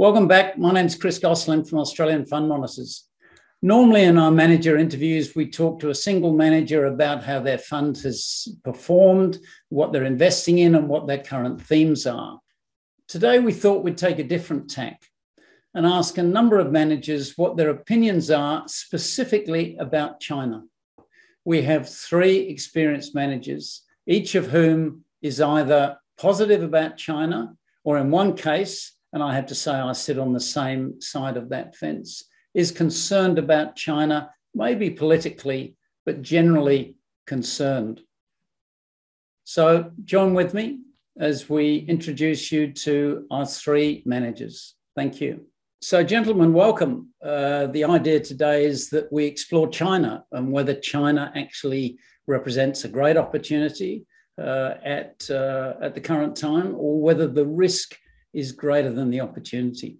Welcome back. My name is Chris Gosling from Australian Fund Monitors. Normally, in our manager interviews, we talk to a single manager about how their fund has performed, what they're investing in, and what their current themes are. Today, we thought we'd take a different tack and ask a number of managers what their opinions are specifically about China. We have three experienced managers, each of whom is either positive about China or, in one case, and I have to say I sit on the same side of that fence, is concerned about China, maybe politically, but generally concerned. So, join with me as we introduce you to our three managers. Thank you. So, gentlemen, welcome. Uh, the idea today is that we explore China and whether China actually represents a great opportunity uh, at, uh, at the current time or whether the risk is greater than the opportunity.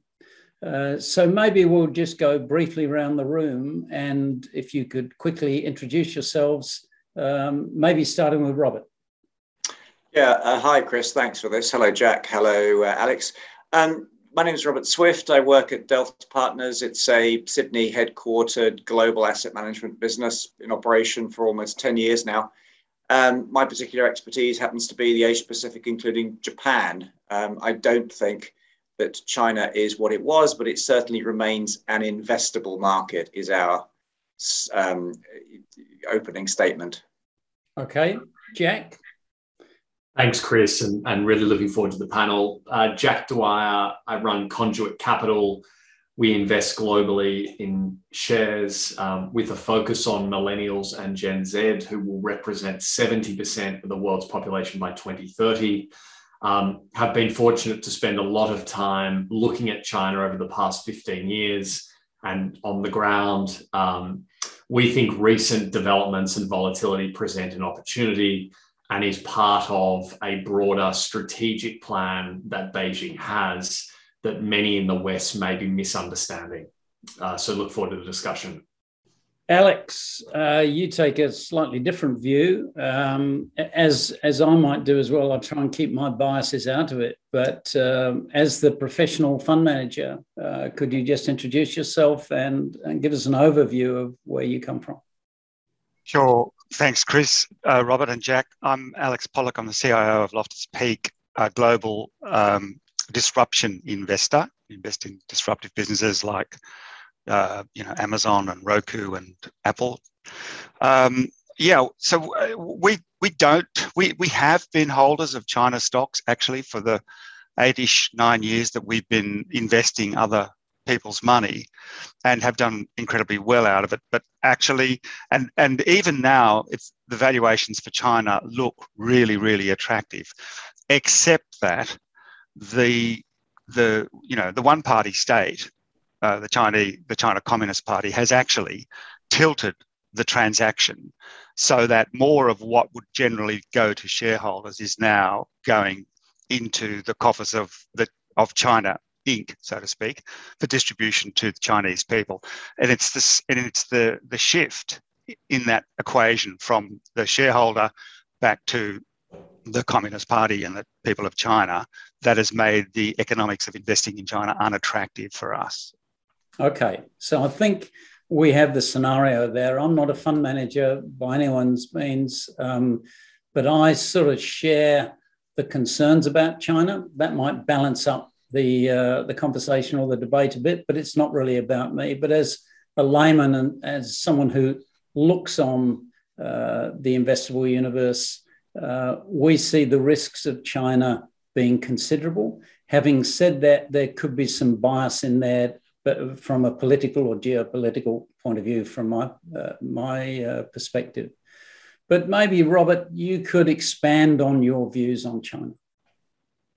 Uh, so maybe we'll just go briefly around the room and if you could quickly introduce yourselves, um, maybe starting with Robert. Yeah, uh, hi Chris, thanks for this. Hello Jack, hello uh, Alex. Um, my name is Robert Swift. I work at Delft Partners. It's a Sydney headquartered global asset management business in operation for almost 10 years now. Um, my particular expertise happens to be the Asia Pacific, including Japan. Um, I don't think that China is what it was, but it certainly remains an investable market, is our um, opening statement. Okay. Jack? Thanks, Chris, and, and really looking forward to the panel. Uh, Jack Dwyer, I run Conduit Capital we invest globally in shares um, with a focus on millennials and Gen Z, who will represent 70% of the world's population by 2030. Um, have been fortunate to spend a lot of time looking at China over the past 15 years and on the ground. Um, we think recent developments and volatility present an opportunity and is part of a broader strategic plan that Beijing has that many in the West may be misunderstanding. Uh, so look forward to the discussion. Alex, uh, you take a slightly different view, um, as as I might do as well. I try and keep my biases out of it. But um, as the professional fund manager, uh, could you just introduce yourself and, and give us an overview of where you come from? Sure. Thanks, Chris, uh, Robert, and Jack. I'm Alex Pollak. I'm the CIO of Loftus Peak, a global um, disruption investor, invest in disruptive businesses like uh, you know Amazon and Roku and Apple. Um, yeah, so uh, we we don't we we have been holders of China stocks actually for the eight-ish nine years that we've been investing other people's money and have done incredibly well out of it but actually and and even now it's the valuations for china look really really attractive except that the the you know the one party state, uh, the Chinese the China Communist Party has actually tilted the transaction so that more of what would generally go to shareholders is now going into the coffers of the of China Inc., so to speak, for distribution to the Chinese people. And it's this and it's the the shift in that equation from the shareholder back to the Communist Party and the people of China that has made the economics of investing in China unattractive for us. Okay, so I think we have the scenario there. I'm not a fund manager by anyone's means, um, but I sort of share the concerns about China. That might balance up the uh, the conversation or the debate a bit, but it's not really about me. But as a layman and as someone who looks on uh, the investable universe uh, we see the risks of China being considerable. Having said that, there could be some bias in there, but from a political or geopolitical point of view, from my uh, my uh, perspective. But maybe Robert, you could expand on your views on China.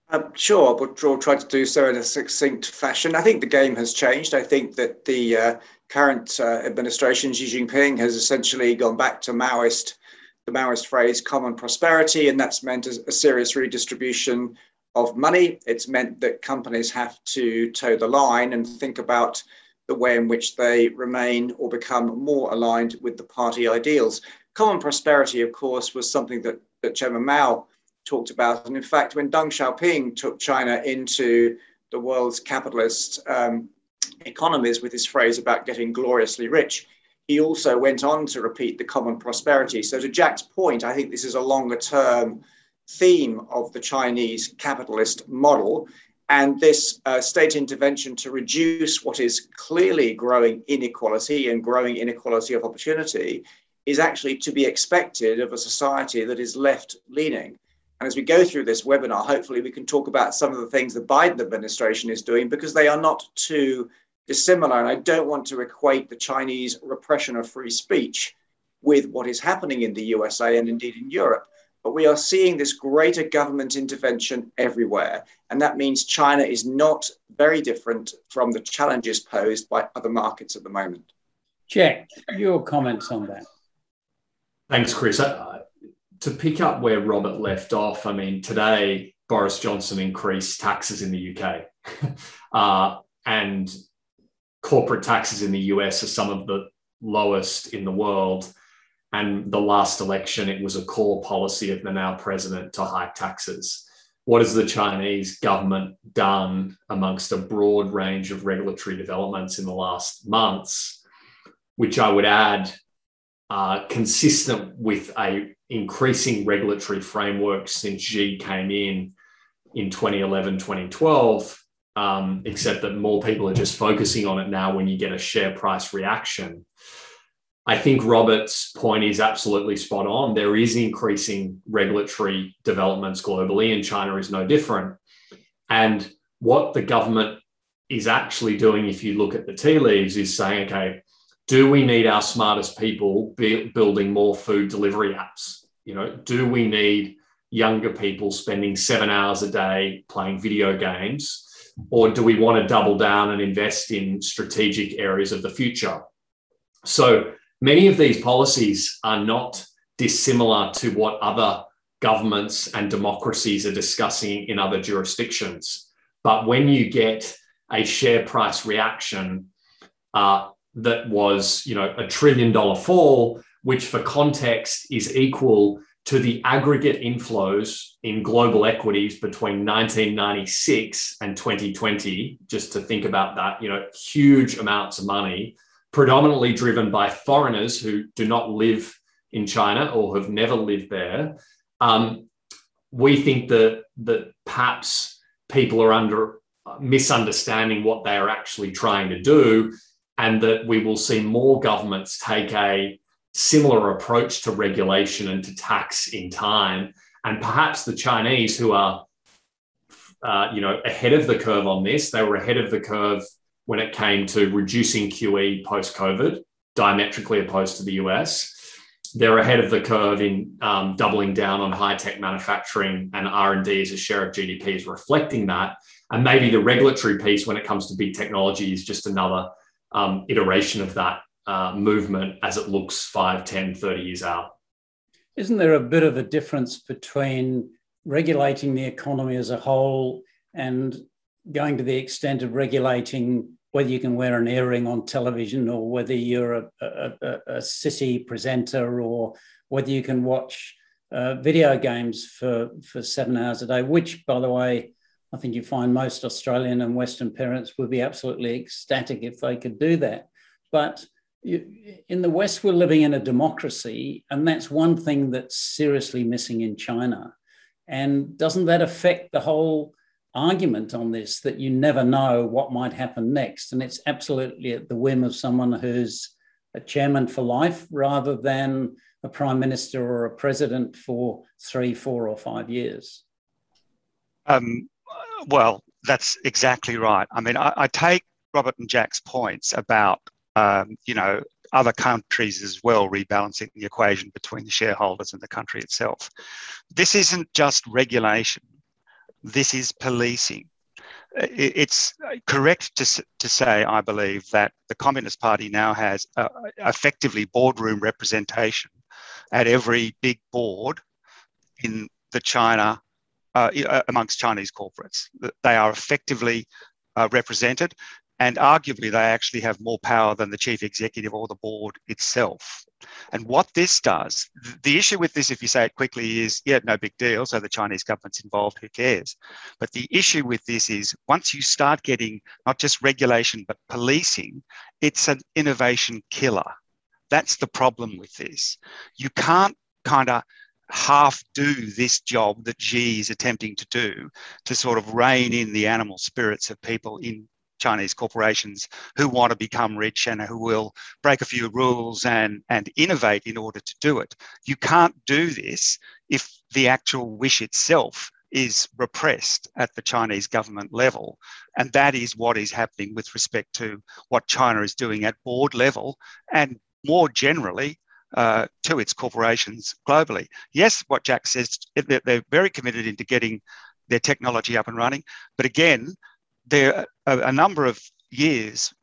Um, sure, but we'll try to do so in a succinct fashion. I think the game has changed. I think that the uh, current uh, administration, Xi Jinping, has essentially gone back to Maoist the Maoist phrase common prosperity, and that's meant a, a serious redistribution of money. It's meant that companies have to toe the line and think about the way in which they remain or become more aligned with the party ideals. Common prosperity, of course, was something that, that Chairman Mao talked about. And in fact, when Deng Xiaoping took China into the world's capitalist um, economies with his phrase about getting gloriously rich. He also went on to repeat the common prosperity. So, to Jack's point, I think this is a longer term theme of the Chinese capitalist model. And this uh, state intervention to reduce what is clearly growing inequality and growing inequality of opportunity is actually to be expected of a society that is left leaning. And as we go through this webinar, hopefully we can talk about some of the things the Biden administration is doing because they are not too dissimilar. And I don't want to equate the Chinese repression of free speech with what is happening in the USA and indeed in Europe. But we are seeing this greater government intervention everywhere. And that means China is not very different from the challenges posed by other markets at the moment. Jack, your comments on that. Thanks, Chris. Uh, to pick up where Robert left off, I mean, today Boris Johnson increased taxes in the UK. uh, and corporate taxes in the US are some of the lowest in the world. And the last election, it was a core policy of the now president to hike taxes. What has the Chinese government done amongst a broad range of regulatory developments in the last months, which I would add are consistent with a increasing regulatory framework since Xi came in in 2011, 2012, um, except that more people are just focusing on it now when you get a share price reaction. I think Robert's point is absolutely spot on. There is increasing regulatory developments globally, and China is no different. And what the government is actually doing, if you look at the tea leaves, is saying, okay, do we need our smartest people building more food delivery apps? You know, do we need younger people spending seven hours a day playing video games? Or do we want to double down and invest in strategic areas of the future? So, Many of these policies are not dissimilar to what other governments and democracies are discussing in other jurisdictions. But when you get a share price reaction uh, that was, you know, a trillion dollar fall, which for context is equal to the aggregate inflows in global equities between 1996 and 2020, just to think about that, you know, huge amounts of money predominantly driven by foreigners who do not live in China or have never lived there. Um, we think that that perhaps people are under misunderstanding what they are actually trying to do, and that we will see more governments take a similar approach to regulation and to tax in time. And perhaps the Chinese, who are uh, you know ahead of the curve on this, they were ahead of the curve when it came to reducing QE post COVID, diametrically opposed to the US. They're ahead of the curve in um, doubling down on high tech manufacturing and R and D as a share of GDP is reflecting that. And maybe the regulatory piece when it comes to big technology is just another um, iteration of that uh, movement as it looks 5, 10, 30 years out. Isn't there a bit of a difference between regulating the economy as a whole and going to the extent of regulating whether you can wear an earring on television or whether you're a, a, a city presenter or whether you can watch uh, video games for, for seven hours a day, which, by the way, I think you find most Australian and Western parents would be absolutely ecstatic if they could do that. But in the West, we're living in a democracy, and that's one thing that's seriously missing in China. And doesn't that affect the whole argument on this that you never know what might happen next. And it's absolutely at the whim of someone who's a chairman for life rather than a prime minister or a president for three, four, or five years. Um, well, that's exactly right. I mean, I, I, take Robert and Jack's points about, um, you know, other countries as well rebalancing the equation between the shareholders and the country itself. This isn't just regulation this is policing. It's correct to, to say, I believe, that the Communist Party now has uh, effectively boardroom representation at every big board in the China, uh, uh amongst Chinese corporates. They are effectively uh, represented. And arguably, they actually have more power than the chief executive or the board itself. And what this does, the issue with this, if you say it quickly, is yeah, no big deal. So the Chinese government's involved, who cares? But the issue with this is once you start getting not just regulation, but policing, it's an innovation killer. That's the problem hmm. with this. You can't kind of half do this job that Xi is attempting to do to sort of rein in the animal spirits of people in Chinese corporations who want to become rich and who will break a few rules and, and innovate in order to do it. You can't do this if the actual wish itself is repressed at the Chinese government level. And that is what is happening with respect to what China is doing at board level and more generally uh, to its corporations globally. Yes, what Jack says, they're very committed into getting their technology up and running. But again, they're a, a number of years,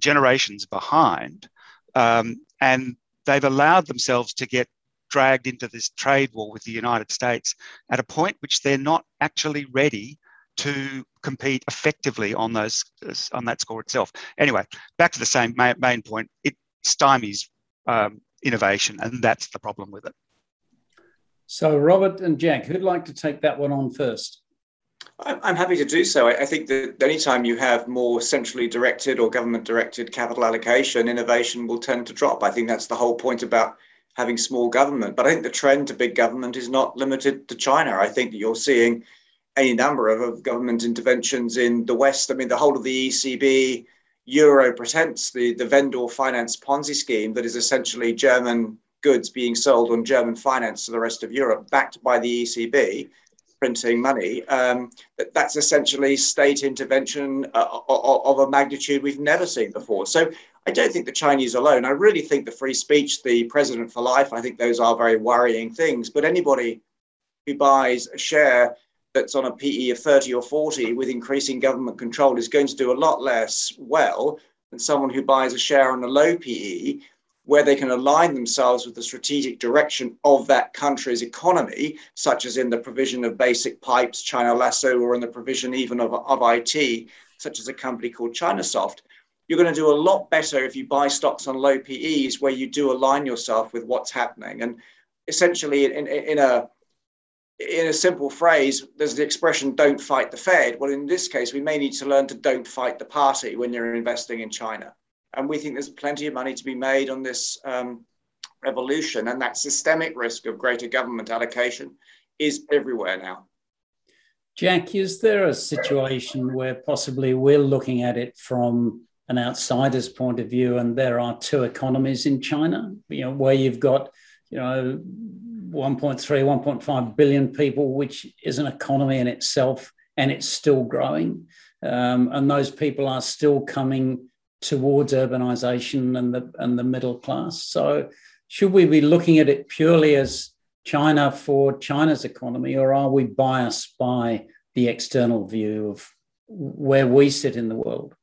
generations behind, um, and they've allowed themselves to get dragged into this trade war with the United States at a point which they're not actually ready to compete effectively on those on that score itself. Anyway, back to the same main, main point. It stymies um, innovation, and that's the problem with it. So, Robert and Jack, who'd like to take that one on first? I'm happy to do so. I think that anytime you have more centrally directed or government directed capital allocation, innovation will tend to drop. I think that's the whole point about having small government. But I think the trend to big government is not limited to China. I think that you're seeing any number of government interventions in the West. I mean, the whole of the ECB, Euro pretends the, the vendor finance Ponzi scheme that is essentially German goods being sold on German finance to the rest of Europe, backed by the ECB printing money. Um, that's essentially state intervention uh, of a magnitude we've never seen before. So I don't think the Chinese alone. I really think the free speech, the president for life, I think those are very worrying things. But anybody who buys a share that's on a PE of 30 or 40 with increasing government control is going to do a lot less well than someone who buys a share on a low PE where they can align themselves with the strategic direction of that country's economy, such as in the provision of basic pipes, China Lesso, or in the provision even of, of IT, such as a company called Chinasoft. You're going to do a lot better if you buy stocks on low PEs where you do align yourself with what's happening. And essentially, in, in, in a in a simple phrase, there's the expression "don't fight the Fed." Well, in this case, we may need to learn to don't fight the party when you're investing in China. And we think there's plenty of money to be made on this um, revolution. And that systemic risk of greater government allocation is everywhere now. Jack, is there a situation where possibly we're looking at it from an outsider's point of view, and there are two economies in China, you know, where you've got, you know, 1.3, 1.5 billion people, which is an economy in itself, and it's still growing. Um, and those people are still coming towards urbanization and the and the middle class. So should we be looking at it purely as China for China's economy, or are we biased by the external view of where we sit in the world?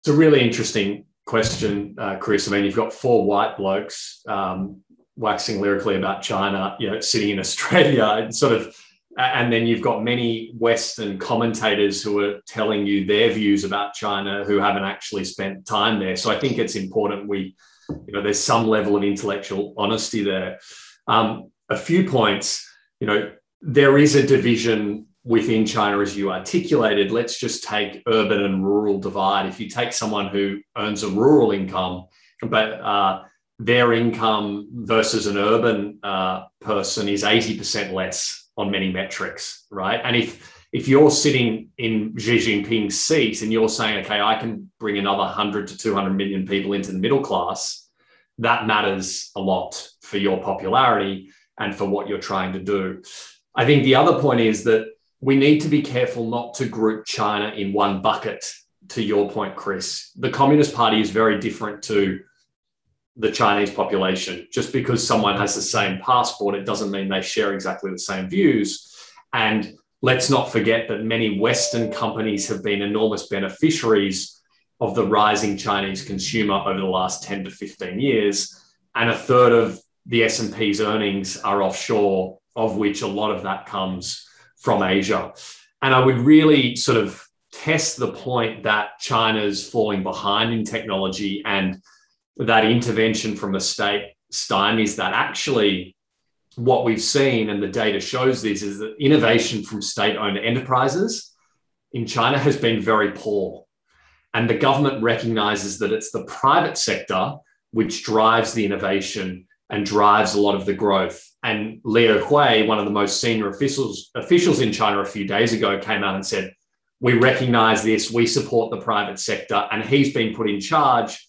It's a really interesting question, uh, Chris. I mean, you've got four white blokes um, waxing lyrically about China, you know, sitting in Australia and sort of and then you've got many Western commentators who are telling you their views about China who haven't actually spent time there. So I think it's important we, you know, there's some level of intellectual honesty there. Um, a few points, you know, there is a division within China as you articulated. Let's just take urban and rural divide. If you take someone who earns a rural income, but uh, their income versus an urban uh, person is 80% less on many metrics, right? And if if you're sitting in Xi Jinping's seat and you're saying, okay, I can bring another 100 to 200 million people into the middle class, that matters a lot for your popularity and for what you're trying to do. I think the other point is that we need to be careful not to group China in one bucket. To your point, Chris, the Communist Party is very different to the Chinese population. Just because someone has the same passport, it doesn't mean they share exactly the same views. And let's not forget that many Western companies have been enormous beneficiaries of the rising Chinese consumer over the last 10 to 15 years. And a third of the S&P's earnings are offshore, of which a lot of that comes from Asia. And I would really sort of test the point that China's falling behind in technology and that intervention from a state stymies that actually what we've seen and the data shows this is that innovation from state owned enterprises in China has been very poor. And the government recognizes that it's the private sector which drives the innovation and drives a lot of the growth. And Liu He, one of the most senior officials, officials in China a few days ago, came out and said, We recognize this, we support the private sector. And he's been put in charge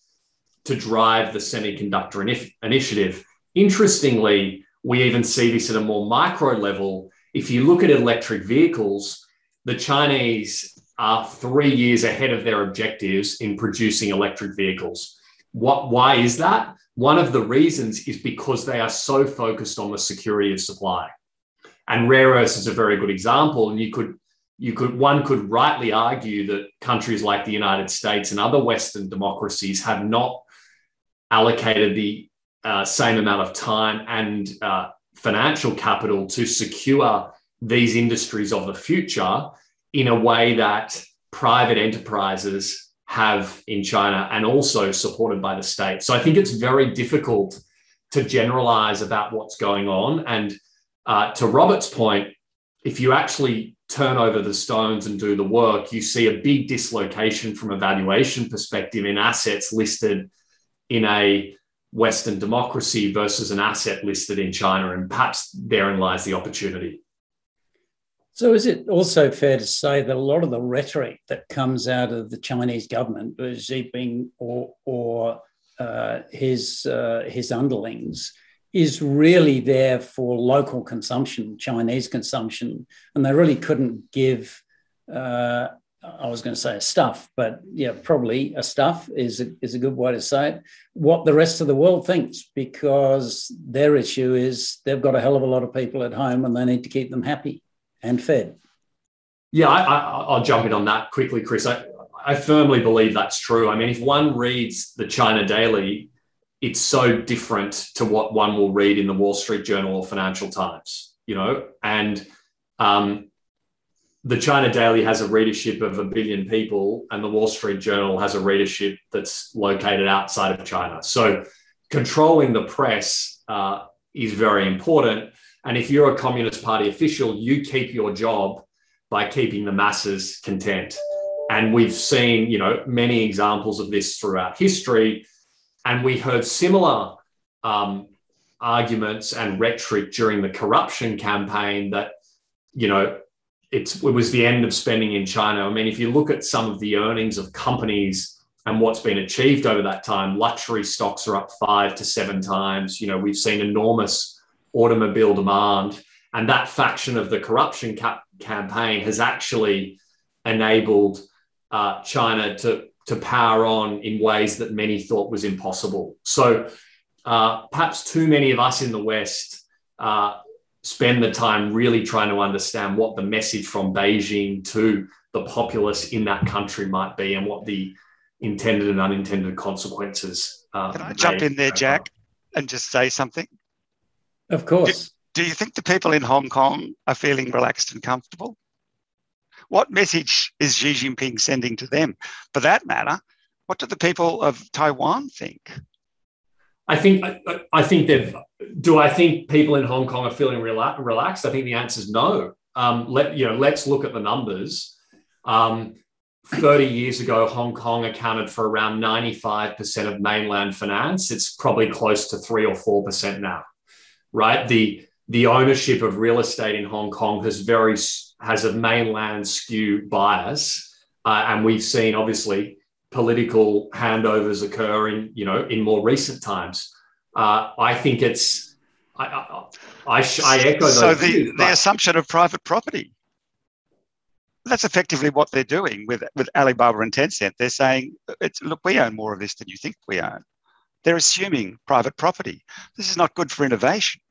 to drive the semiconductor initiative. Interestingly, we even see this at a more micro level. If you look at electric vehicles, the Chinese are three years ahead of their objectives in producing electric vehicles. What, why is that? One of the reasons is because they are so focused on the security of supply. And rare earths is a very good example. And you could, you could, one could rightly argue that countries like the United States and other Western democracies have not allocated the uh, same amount of time and uh, financial capital to secure these industries of the future in a way that private enterprises have in China and also supported by the state. So I think it's very difficult to generalize about what's going on. And uh, to Robert's point, if you actually turn over the stones and do the work, you see a big dislocation from a valuation perspective in assets listed in a Western democracy versus an asset listed in China. And perhaps therein lies the opportunity. So, is it also fair to say that a lot of the rhetoric that comes out of the Chinese government, Xi Jinping or, or uh, his uh, his underlings, is really there for local consumption, Chinese consumption, and they really couldn't give. Uh, I was going to say a stuff, but yeah, probably a stuff is a, is a good way to say it. What the rest of the world thinks, because their issue is they've got a hell of a lot of people at home and they need to keep them happy and fed. Yeah, I, will jump in on that quickly, Chris. I, I firmly believe that's true. I mean, if one reads the China Daily, it's so different to what one will read in the Wall Street Journal or Financial Times, you know, and um, the China Daily has a readership of a billion people, and the Wall Street Journal has a readership that's located outside of China. So, controlling the press uh, is very important. And if you're a Communist Party official, you keep your job by keeping the masses content. And we've seen, you know, many examples of this throughout history. And we heard similar um, arguments and rhetoric during the corruption campaign that, you know, it was the end of spending in China. I mean, if you look at some of the earnings of companies and what's been achieved over that time, luxury stocks are up five to seven times. You know, we've seen enormous automobile demand. And that faction of the corruption cap- campaign has actually enabled uh, China to, to power on in ways that many thought was impossible. So uh, perhaps too many of us in the West uh, spend the time really trying to understand what the message from Beijing to the populace in that country might be and what the intended and unintended consequences. Uh, Can I jump in there, Jack, and just say something? Of course. Do, do you think the people in Hong Kong are feeling relaxed and comfortable? What message is Xi Jinping sending to them? For that matter, what do the people of Taiwan think? I think I, I think they've. Do I think people in Hong Kong are feeling rela- relaxed? I think the answer is no. Um, let you know. Let's look at the numbers. Um, 30 years ago, Hong Kong accounted for around 95% of mainland finance. It's probably close to three or four percent now right? The the ownership of real estate in Hong Kong has very has a mainland skew bias, uh, and we've seen obviously political handovers occur in you know in more recent times. Uh, I think it's I I, I, I echo those. So the, views, the assumption of private property. That's effectively what they're doing with, with Alibaba and Tencent. They're saying, look, we own more of this than you think we own. They're assuming private property. This is not good for innovation.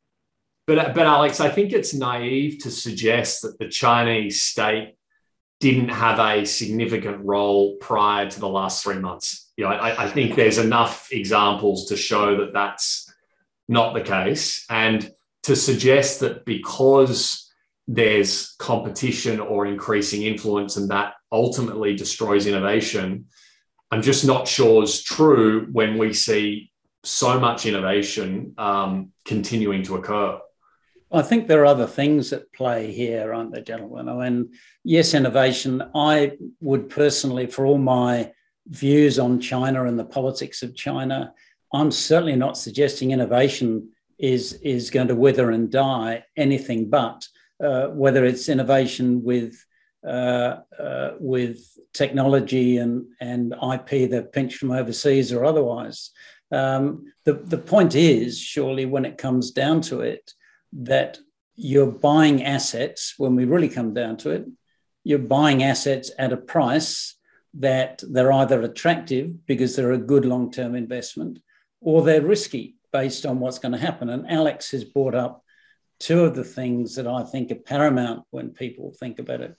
But, but Alex, I think it's naive to suggest that the Chinese state didn't have a significant role prior to the last three months. You know, I, I think there's enough examples to show that that's not the case. And to suggest that because there's competition or increasing influence and that ultimately destroys innovation, I'm just not sure is true when we see so much innovation um, continuing to occur. I think there are other things at play here, aren't there, gentlemen? I mean, yes, innovation. I would personally, for all my views on China and the politics of China, I'm certainly not suggesting innovation is, is going to wither and die anything but, uh, whether it's innovation with uh, uh, with technology and, and IP that pinched from overseas or otherwise. Um, the, the point is, surely, when it comes down to it, that you're buying assets, when we really come down to it, you're buying assets at a price that they're either attractive because they're a good long term investment or they're risky based on what's going to happen. And Alex has brought up two of the things that I think are paramount when people think about it.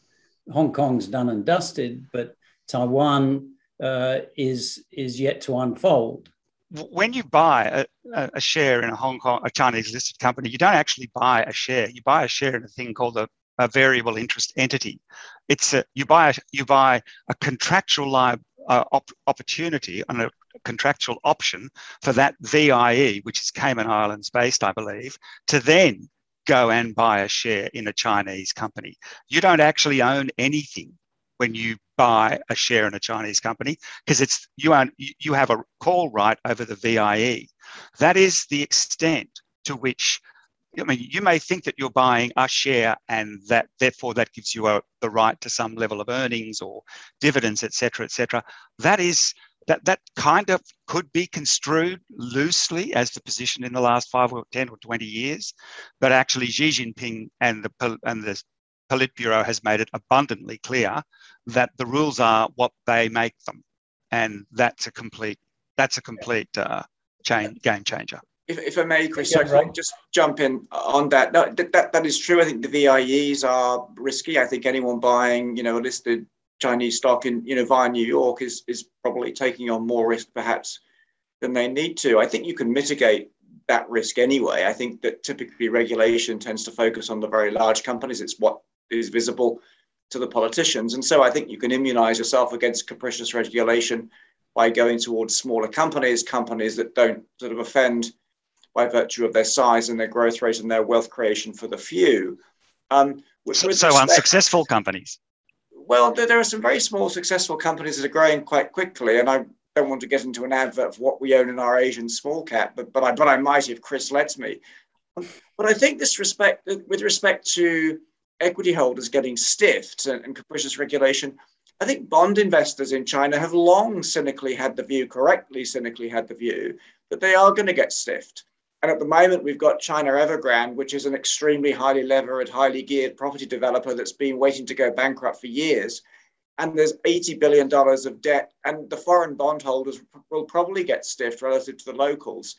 Hong Kong's done and dusted, but Taiwan uh, is is yet to unfold when you buy a, a, share in a Hong Kong, a Chinese listed company, you don't actually buy a share. You buy a share in a thing called a, a variable interest entity. It's a, you buy a, you buy a contractual uh, op- opportunity and a contractual option for that VIE, which is Cayman Islands based, I believe, to then go and buy a share in a Chinese company. You don't actually own anything when you buy a share in a Chinese company because it's you you have a call right over the VIE. That is the extent to which I mean you may think that you're buying a share and that therefore that gives you a, the right to some level of earnings or dividends, etc., etc. That is that that kind of could be construed loosely as the position in the last five or ten or twenty years, but actually Xi Jinping and the and the Politburo has made it abundantly clear that the rules are what they make them, and that's a complete that's a complete uh, chain, game changer. If, if I may, Chris, yeah, right. just jump in on that. No, that, that. That is true. I think the VIEs are risky. I think anyone buying, you know, a listed Chinese stock in, you know, via New York is is probably taking on more risk, perhaps, than they need to. I think you can mitigate that risk anyway. I think that typically regulation tends to focus on the very large companies. It's what is visible to the politicians. And so I think you can immunize yourself against capricious regulation by going towards smaller companies, companies that don't sort of offend by virtue of their size and their growth rate and their wealth creation for the few. Um, so, so unsuccessful companies. Well, there, there, are some very small successful companies that are growing quite quickly, and I don't want to get into an advert of what we own in our Asian small cap, but but I but I might if Chris lets me. But I think this respect with respect to equity holders getting stiffed and, and capricious regulation. I think bond investors in China have long cynically had the view, correctly cynically had the view, that they are going to get stiffed. And at the moment, we've got China Evergrande, which is an extremely highly levered, highly geared property developer that's been waiting to go bankrupt for years. And there's $80 billion of debt, and the foreign bondholders will probably get stiffed relative to the locals.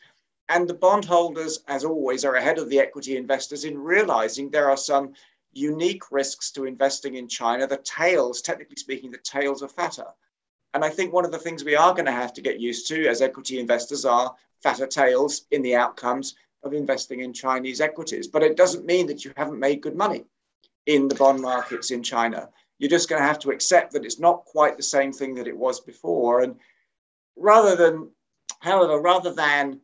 And the bondholders, as always, are ahead of the equity investors in realizing there are some unique risks to investing in China. The tails, technically speaking, the tails are fatter. And I think one of the things we are going to have to get used to as equity investors are fatter tails in the outcomes of investing in Chinese equities. But it doesn't mean that you haven't made good money in the bond markets in China. You're just going to have to accept that it's not quite the same thing that it was before. And rather than, however, rather than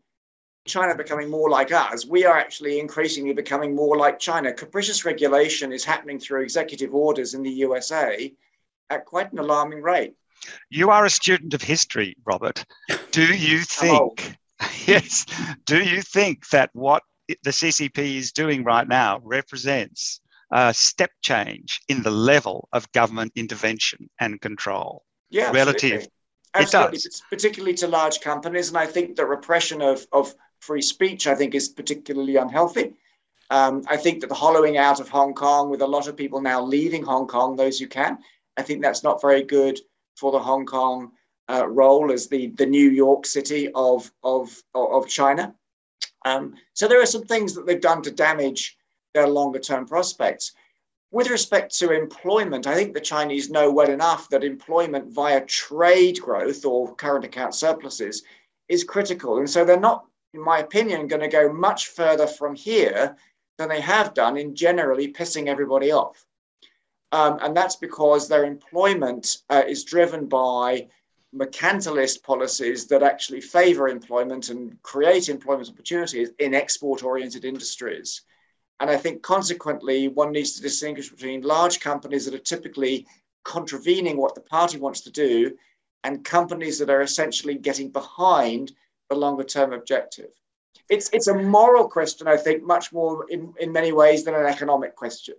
China becoming more like us, we are actually increasingly becoming more like China. Capricious regulation is happening through executive orders in the USA at quite an alarming rate. You are a student of history, Robert. Do you think, yes, do you think that what the CCP is doing right now represents a step change in the level of government intervention and control yeah, relative absolutely. Absolutely. It does. particularly to large companies. And I think the repression of, of free speech, I think, is particularly unhealthy. Um, I think that the hollowing out of Hong Kong, with a lot of people now leaving Hong Kong, those who can, I think that's not very good for the Hong Kong uh, role as the, the New York City of, of, of China. Um, so there are some things that they've done to damage their longer term prospects. With respect to employment, I think the Chinese know well enough that employment via trade growth or current account surpluses is critical. And so they're not in my opinion, going to go much further from here than they have done in generally pissing everybody off. Um, and that's because their employment uh, is driven by mercantilist policies that actually favor employment and create employment opportunities in export oriented industries. And I think consequently, one needs to distinguish between large companies that are typically contravening what the party wants to do and companies that are essentially getting behind the longer term objective. It's, it's a moral question, I think, much more in, in many ways than an economic question.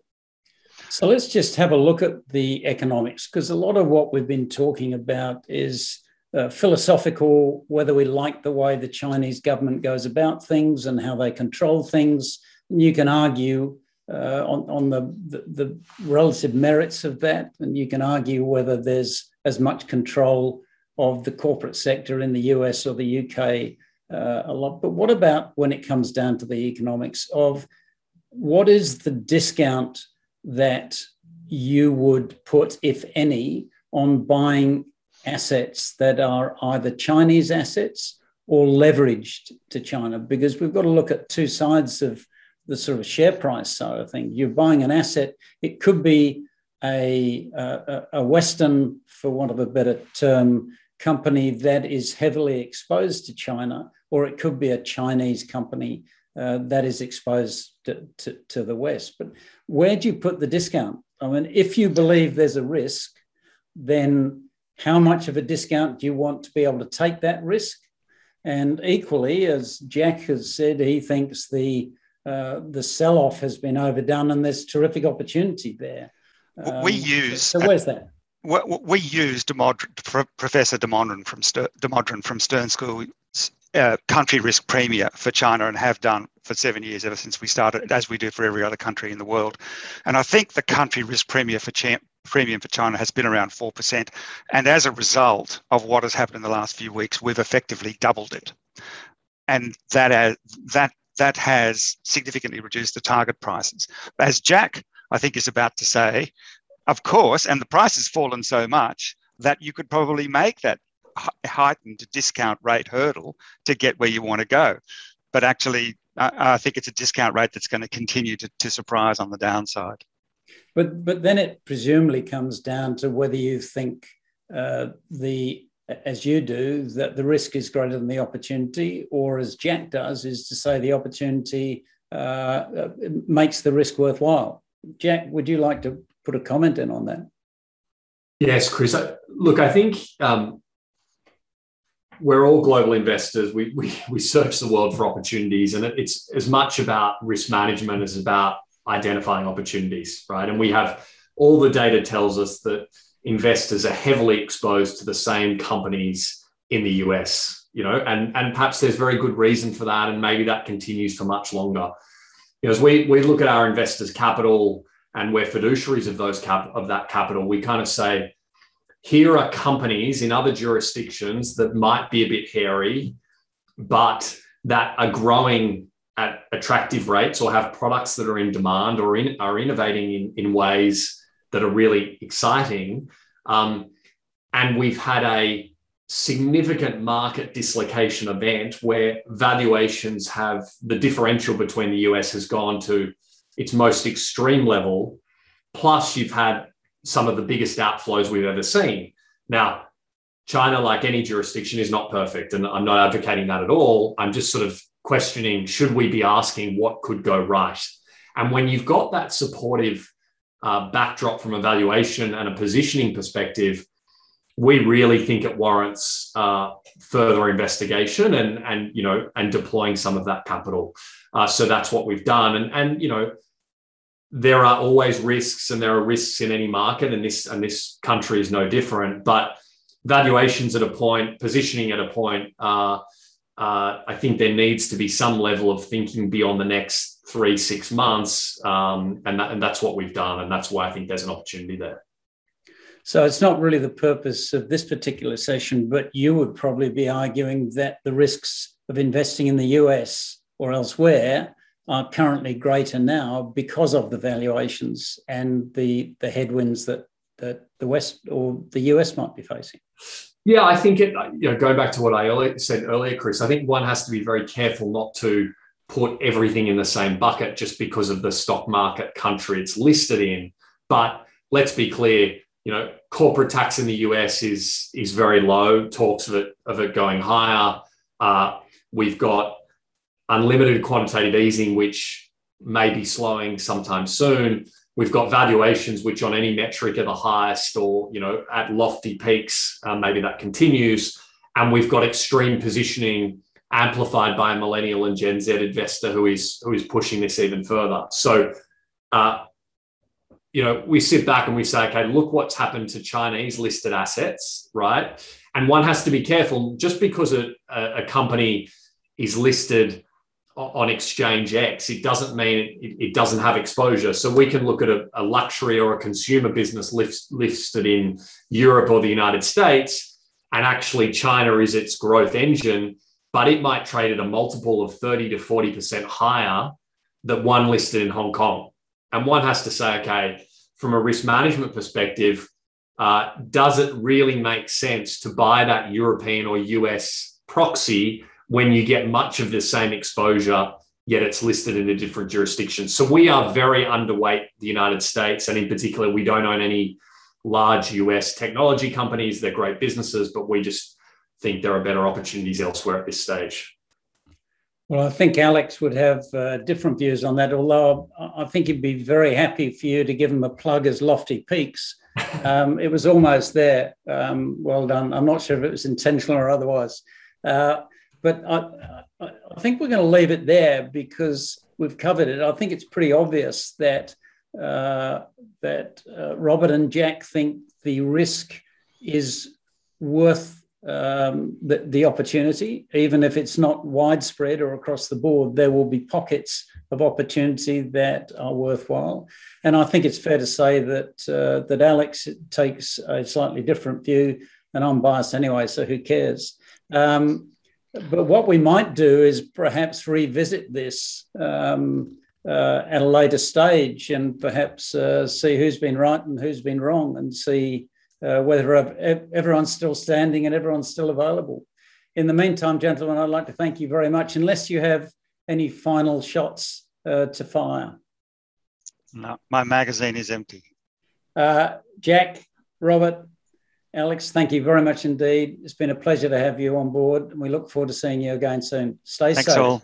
So let's just have a look at the economics, because a lot of what we've been talking about is uh, philosophical, whether we like the way the Chinese government goes about things and how they control things. And you can argue uh, on, on the, the, the, relative merits of that, and you can argue whether there's as much control of the corporate sector in the US or the UK uh, a lot. But what about when it comes down to the economics of what is the discount that you would put, if any, on buying assets that are either Chinese assets or leveraged to China? Because we've got to look at two sides of the sort of share price side of things. You're buying an asset, it could be a, a, a Western, for want of a better term, company that is heavily exposed to China, or it could be a Chinese company uh, that is exposed to, to, to, the West. But where do you put the discount? I mean, if you believe there's a risk, then how much of a discount do you want to be able to take that risk? And equally, as Jack has said, he thinks the uh, the sell off has been overdone and there's terrific opportunity there. Um, we use. So, where's that? We, use Professor Damodaran from, Ster- from Stern School uh, country risk premia for China and have done for seven years ever since we started, as we do for every other country in the world. And I think the country risk for premium for China has been around 4%. And as a result of what has happened in the last few weeks, we've effectively doubled it. And that, that that has significantly reduced the target prices. As Jack, I think, is about to say, of course, and the price has fallen so much that you could probably make that heightened discount rate hurdle to get where you want to go. But actually, I think it's a discount rate that's going to continue to, to surprise on the downside. But but then it presumably comes down to whether you think uh, the as you do, that the risk is greater than the opportunity, or as Jack does, is to say the opportunity uh, makes the risk worthwhile. Jack, would you like to put a comment in on that? Yes, Chris. Look, I think um, we're all global investors. We, we, we search the world for opportunities, and it's as much about risk management as about identifying opportunities, right? And we have all the data tells us that investors are heavily exposed to the same companies in the US, you know, and, and perhaps there's very good reason for that. And maybe that continues for much longer. You know, as we, we look at our investors' capital and we're fiduciaries of those cap of that capital, we kind of say, here are companies in other jurisdictions that might be a bit hairy, but that are growing at attractive rates or have products that are in demand or in, are innovating in, in ways that are really exciting. Um, and we've had a significant market dislocation event where valuations have the differential between the US has gone to its most extreme level. Plus, you've had some of the biggest outflows we've ever seen. Now, China, like any jurisdiction, is not perfect. And I'm not advocating that at all. I'm just sort of questioning should we be asking what could go right? And when you've got that supportive uh, backdrop from a valuation and a positioning perspective, we really think it warrants uh, further investigation and and you know and deploying some of that capital. Uh, so that's what we've done, and and you know there are always risks, and there are risks in any market, and this and this country is no different. But valuations at a point, positioning at a point. Uh, uh, I think there needs to be some level of thinking beyond the next three, six months. Um, and, that, and that's what we've done. And that's why I think there's an opportunity there. So it's not really the purpose of this particular session, but you would probably be arguing that the risks of investing in the US or elsewhere are currently greater now because of the valuations and the, the headwinds that, that the West or the US might be facing. Yeah, I think it, you know, going back to what I said earlier, Chris, I think one has to be very careful not to put everything in the same bucket just because of the stock market country it's listed in. But let's be clear, you know, corporate tax in the US is is very low. Talks of it of it going higher. Uh, we've got unlimited quantitative easing, which may be slowing sometime soon. We've got valuations which, on any metric, are the highest, or you know, at lofty peaks. Uh, maybe that continues, and we've got extreme positioning amplified by a millennial and Gen Z investor who is who is pushing this even further. So, uh, you know, we sit back and we say, okay, look what's happened to Chinese listed assets, right? And one has to be careful just because a, a company is listed on exchange X, it doesn't mean it, it, doesn't have exposure. So we can look at a, a luxury or a consumer business listed in Europe or the United States, and actually China is its growth engine, but it might trade at a multiple of 30 to 40% higher than one listed in Hong Kong. And one has to say, okay, from a risk management perspective, uh, does it really make sense to buy that European or US proxy when you get much of the same exposure, yet it's listed in a different jurisdiction? So we are very underweight the United States. And in particular, we don't own any large US technology companies. They're great businesses, but we just think there are better opportunities elsewhere at this stage. Well, I think Alex would have uh, different views on that, although I think he'd be very happy for you to give him a plug as Lofty Peaks um, it was almost there. Um, well done. I'm not sure if it was intentional or otherwise. Uh, but I, I, think we're going to leave it there because we've covered it. I think it's pretty obvious that uh, that uh, Robert and Jack think the risk is worth um, the, the opportunity, even if it's not widespread or across the board. There will be pockets of opportunity that are worthwhile. And I think it's fair to say that uh, that Alex takes a slightly different view, and I'm biased anyway, so who cares? Um, but what we might do is perhaps revisit this um, uh, at a later stage and perhaps uh, see who's been right and who's been wrong and see uh, whether everyone's still standing and everyone's still available. In the meantime, gentlemen, I'd like to thank you very much. Unless you have any final shots uh, to fire. No, my magazine is empty. Uh, Jack, Robert, Alex, thank you very much indeed. It's been a pleasure to have you on board, and we look forward to seeing you again soon. Stay Thanks safe. All.